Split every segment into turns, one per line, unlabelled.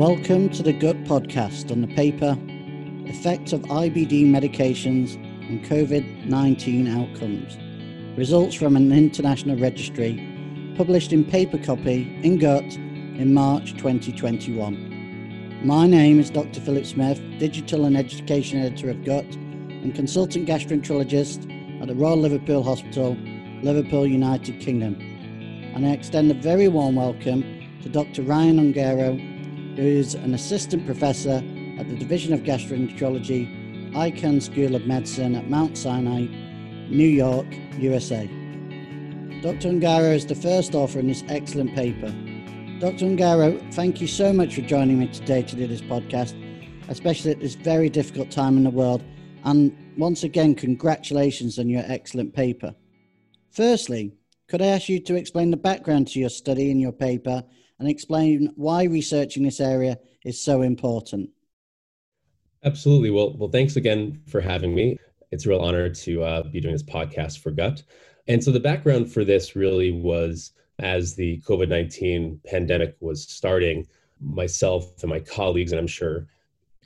Welcome to the Gut Podcast on the paper Effect of IBD Medications on COVID 19 Outcomes. Results from an international registry published in paper copy in Gut in March 2021. My name is Dr. Philip Smith, Digital and Education Editor of Gut and Consultant Gastroenterologist at the Royal Liverpool Hospital, Liverpool, United Kingdom. And I extend a very warm welcome to Dr. Ryan Ungaro who is an assistant professor at the Division of Gastroenterology, Icahn School of Medicine at Mount Sinai, New York, USA. Dr. Ungaro is the first author in this excellent paper. Dr. Ungaro, thank you so much for joining me today to do this podcast, especially at this very difficult time in the world. And once again, congratulations on your excellent paper. Firstly, could I ask you to explain the background to your study in your paper and explain why researching this area is so important.
Absolutely. Well, well, thanks again for having me. It's a real honor to uh, be doing this podcast for Gut. And so the background for this really was as the COVID 19 pandemic was starting, myself and my colleagues, and I'm sure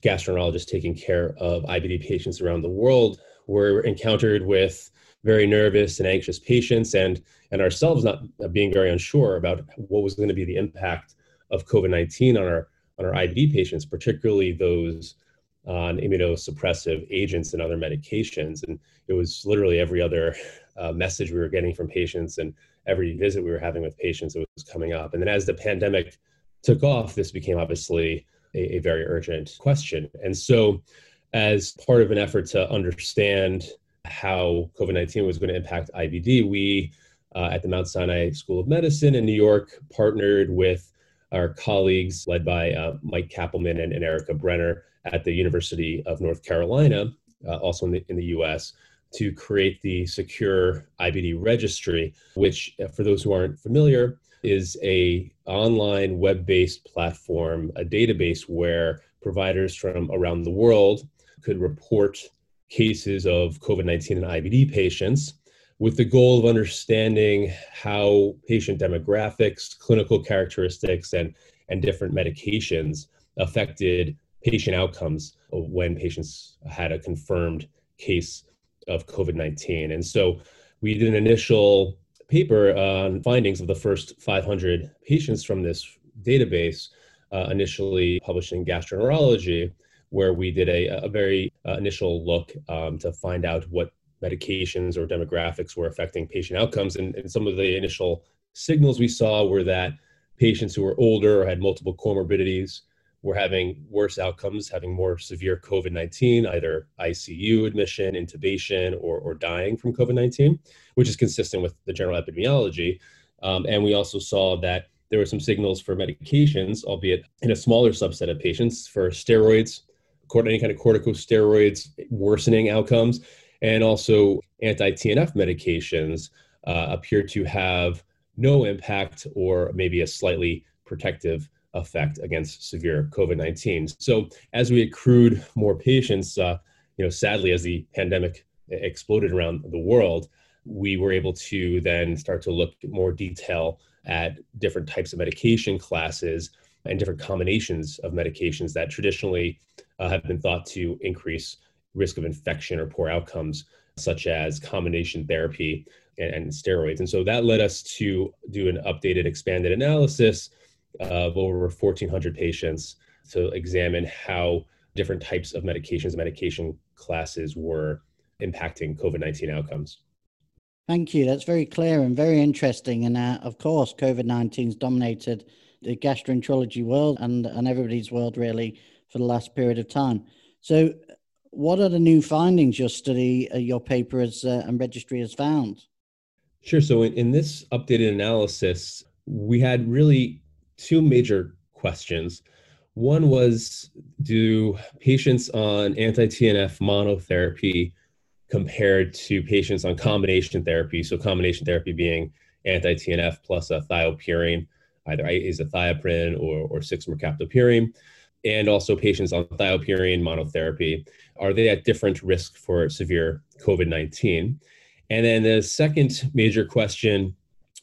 gastroenterologists taking care of IBD patients around the world, were encountered with very nervous and anxious patients and and ourselves not being very unsure about what was going to be the impact of COVID-19 on our on our IBD patients, particularly those on immunosuppressive agents and other medications. And it was literally every other uh, message we were getting from patients and every visit we were having with patients, that was coming up. And then as the pandemic took off, this became obviously a, a very urgent question. And so, as part of an effort to understand how COVID 19 was going to impact IBD, we uh, at the Mount Sinai School of Medicine in New York partnered with our colleagues led by uh, Mike Kappelman and, and, Erica Brenner at the University of North Carolina, uh, also in the, in the US, to create the Secure IBD Registry, which, uh, for those who aren't familiar, is a online web-based platform, a database where providers from around the world could report cases of COVID 19 and IBD patients with the goal of understanding how patient demographics, clinical characteristics, and, and different medications affected patient outcomes when patients had a confirmed case of COVID 19. And so we did an initial paper on findings of the first 500 patients from this database, uh, initially published in Gastroenterology where we did a, a very uh, initial look um, to find out what medications or demographics were affecting patient outcomes. And, and, some of the initial signals we saw were that patients who were older or had multiple comorbidities were having worse outcomes, having more severe COVID 19, either ICU admission, intubation, or, or dying from COVID 19, which is consistent with the general epidemiology. Um, and we also saw that there were some signals for medications, albeit in a smaller subset of patients, for steroids any kind of corticosteroids worsening outcomes, and also anti-TNF medications uh, appear to have no impact or maybe a slightly protective effect against severe COVID-19. So as we accrued more patients, uh, you know, sadly, as the pandemic exploded around the world, we were able to then start to look more detail at different types of medication classes and different combinations of medications that traditionally uh, have been thought to increase risk of infection or poor outcomes, such as combination therapy and, and steroids. And so that led us to do an updated, expanded analysis of over 1,400 patients to examine how different types of medications, medication classes were impacting COVID 19 outcomes.
Thank you. That's very clear and very interesting. And uh, of course, COVID 19 has dominated the gastroenterology world and, and everybody's world really for the last period of time. So, what are the new findings your study, uh, your paper has, uh, and registry has found?
Sure. So, in, in this updated analysis, we had really two major questions. One was Do patients on anti TNF monotherapy compared to patients on combination therapy? So, combination therapy being anti TNF plus a thiopurine, either azathioprine or, or 6 mercaptopurine and also patients on thiopurine monotherapy, are they at different risk for severe COVID 19? And then the second major question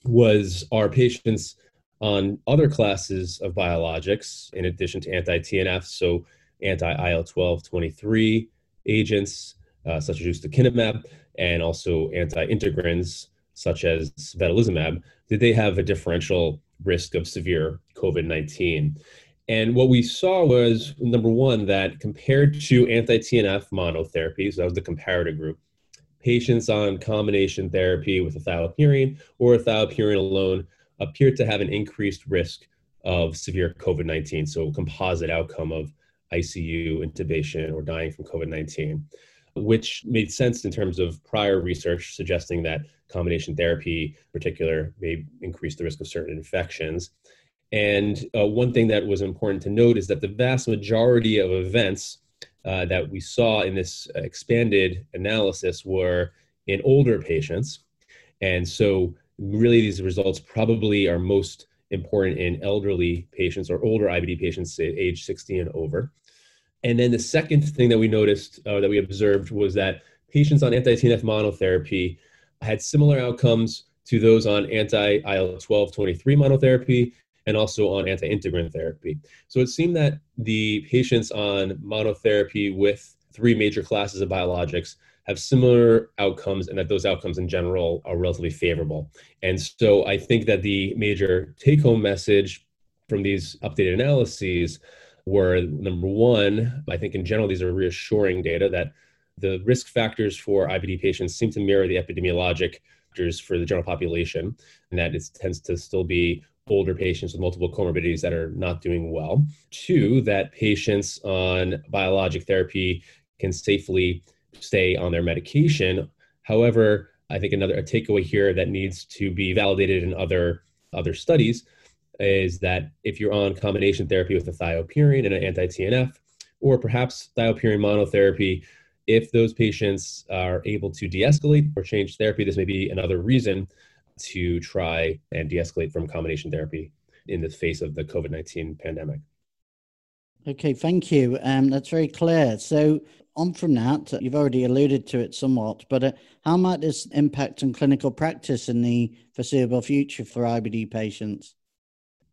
was Are patients on other classes of biologics in addition to anti TNF, so anti IL 12 23 agents uh, such as ustekinumab and also anti integrins such as vedolizumab, did they have a differential risk of severe COVID 19? And what we saw was number one, that compared to anti TNF monotherapy, so that was the comparator group, patients on combination therapy with a thiopurine or a thiopurine alone appeared to have an increased risk of severe COVID 19, so composite outcome of ICU intubation or dying from COVID 19, which made sense in terms of prior research suggesting that combination therapy, in particular, may increase the risk of certain infections. And uh, one thing that was important to note is that the vast majority of events uh, that we saw in this expanded analysis were in older patients. And so, really, these results probably are most important in elderly patients or older IBD patients, age 60 and over. And then the second thing that we noticed, uh, that we observed, was that patients on anti TNF monotherapy had similar outcomes to those on anti IL 12 23 monotherapy and also on anti integrin therapy. So it seemed that the patients on monotherapy with three major classes of biologics have similar outcomes and that those outcomes in general are relatively favorable. And so I think that the major take home message from these updated analyses were number one, I think in general, these are reassuring data that the risk factors for IBD patients seem to mirror the epidemiologic factors for the general population, and that it tends to still be older patients with multiple comorbidities that are not doing well. Two, that patients on biologic therapy can safely stay on their medication. However, I think another a takeaway here that needs to be validated in other other studies is that if you're on combination therapy with a thiopurine and an anti-TNF, or perhaps thiopurine monotherapy, if those patients are able to de-escalate or change therapy, this may be another reason to try and de-escalate from combination therapy in the face of the COVID-19 pandemic.
Okay, thank you. Um, that's very clear. So, on from that, you've already alluded to it somewhat, but uh, how might this impact on clinical practice in the foreseeable future for IBD patients?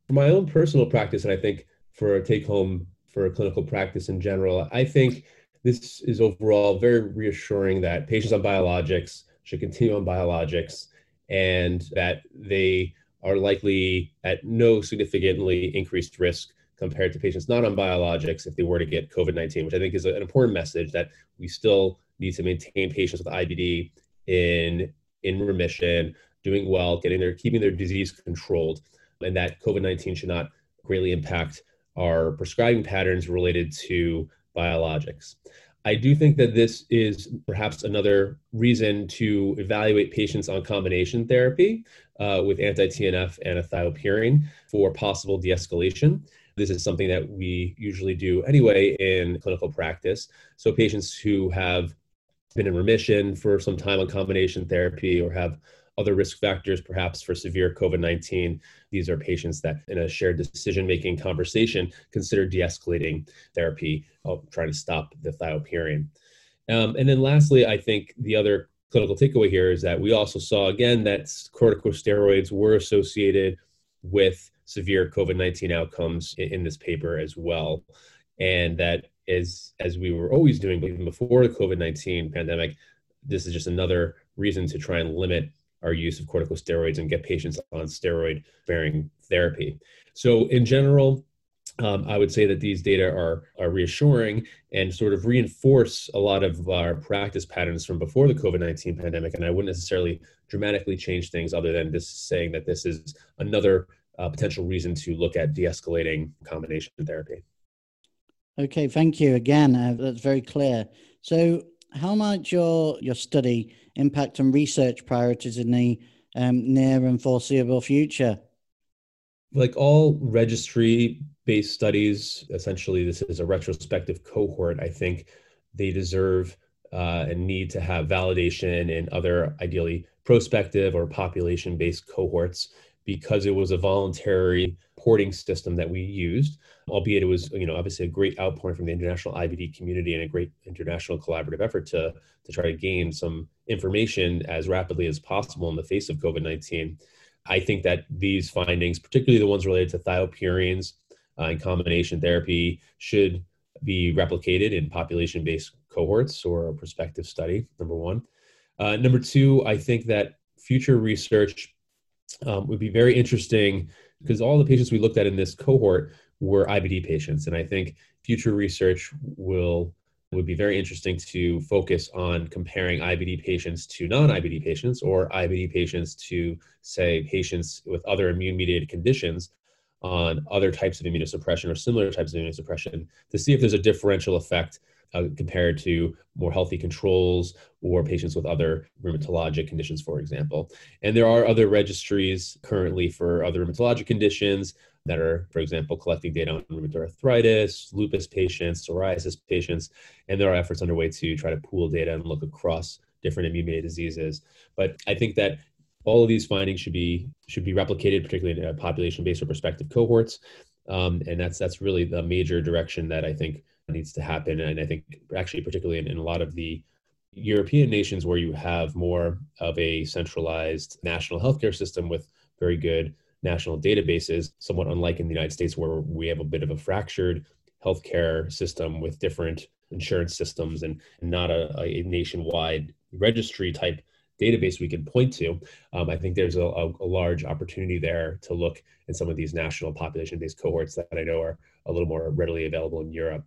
For my own personal practice, and I think for a take home for clinical practice in general, I think this is overall very reassuring that patients on biologics should continue on biologics and that they are likely at no significantly increased risk compared to patients not on biologics if they were to get COVID 19, which I think is an important message that we still need to maintain patients with IBD in, in remission, doing well, getting their, keeping their disease controlled, and that COVID 19 should not greatly impact our prescribing patterns related to biologics. I do think that this is perhaps another reason to evaluate patients on combination therapy uh, with anti TNF and a thiopurine for possible de escalation. This is something that we usually do anyway in clinical practice. So, patients who have been in remission for some time on combination therapy or have other risk factors, perhaps for severe COVID 19. These are patients that, in a shared decision making conversation, consider de escalating therapy, trying to stop the thiopurine. Um, and then, lastly, I think the other clinical takeaway here is that we also saw again that corticosteroids were associated with severe COVID 19 outcomes in, in, this paper as well. And that is, as we were always doing even before the COVID 19 pandemic, this is just another reason to try and limit our use of corticosteroids and get patients on steroid sparing therapy. So, in general, um, I would say that these data are, are reassuring and sort of reinforce a lot of our practice patterns from before the COVID 19 pandemic. And I wouldn't necessarily dramatically change things other than just saying that this is another uh, potential reason to look at de escalating combination therapy.
Okay, thank you again. Uh, that's very clear. So, how might your your study impact on research priorities in the um, near and foreseeable future?
Like all registry based studies, essentially, this is a retrospective cohort. I think they deserve uh, and need to have validation in other, ideally, prospective or population based cohorts because it was a voluntary porting system that we used, albeit it was, you know, obviously a great outpouring from the international IBD community and a great international collaborative effort to, to try to gain some information as rapidly as possible in the face of COVID 19. I think that these findings, particularly the ones related to thiopurines uh, and combination therapy, should be replicated in population based cohorts or a prospective study, number one. Uh, number two, I think that future research um, would be very interesting because all the patients we looked at in this cohort were IBD patients. And I think future research will would be very interesting to focus on comparing IBD patients to non-IBD patients or IBD patients to say patients with other immune mediated conditions on other types of immunosuppression or similar types of immunosuppression to see if there's a differential effect uh, compared to more healthy controls or patients with other rheumatologic conditions, for example. And there are other registries currently for other rheumatologic conditions that are, for example, collecting data on rheumatoid arthritis, lupus patients, psoriasis patients, and there are efforts underway to try to pool data and look across different immune-mediated diseases. But I think that all of these findings should be should be replicated, particularly in population-based or prospective cohorts, um, and that's that's really the major direction that I think needs to happen. And I think actually, particularly in, in a lot of the European nations where you have more of a centralized national healthcare system with very good national databases, somewhat unlike in the United States, where we have a bit of a fractured healthcare system with different insurance systems and not a, a nationwide registry type database we can point to. Um, I think there's a, a, a, large opportunity there to look at some of these national population based cohorts that I know are a little more readily available in Europe.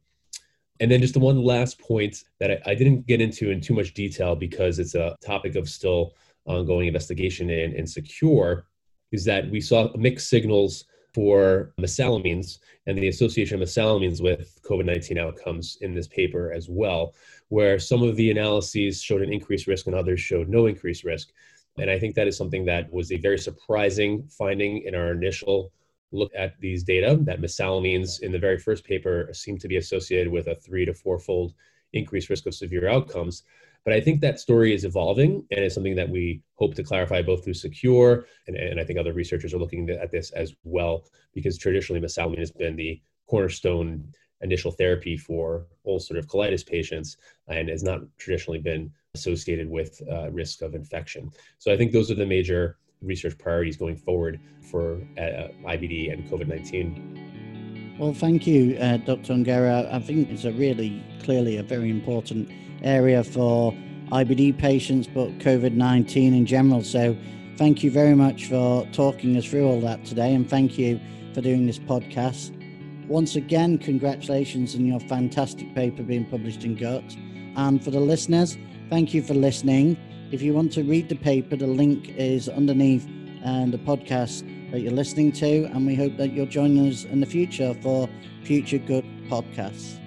And then just the one last point that I, I didn't get into in too much detail because it's a topic of still ongoing investigation and, and SECURE is that we saw mixed signals for mesalamines and the association of mesalamines with COVID 19 outcomes in this paper as well, where some of the analyses showed an increased risk and others showed no increased risk. And I think that is something that was a very surprising finding in our initial look at these data that mesalamines in the very first paper seem to be associated with a three to four fold increased risk of severe outcomes. But I think that story is evolving and it's something that we hope to clarify both through Secure and, and I think other researchers are looking at this as well because traditionally mesalamine has been the cornerstone initial therapy for ulcerative colitis patients and has not traditionally been associated with uh, risk of infection. So I think those are the major research priorities going forward for uh, IBD and COVID 19.
Well, thank you, uh, Dr. Ungaro. I think it's a really clearly a very important area for IBD patients, but COVID 19 in general. So, thank you very much for talking us through all that today, and thank you for doing this podcast. Once again, congratulations on your fantastic paper being published in Gut. And for the listeners, thank you for listening. If you want to read the paper, the link is underneath uh, the podcast that you're listening to. And we hope that you'll join us in the future for future Gut podcasts.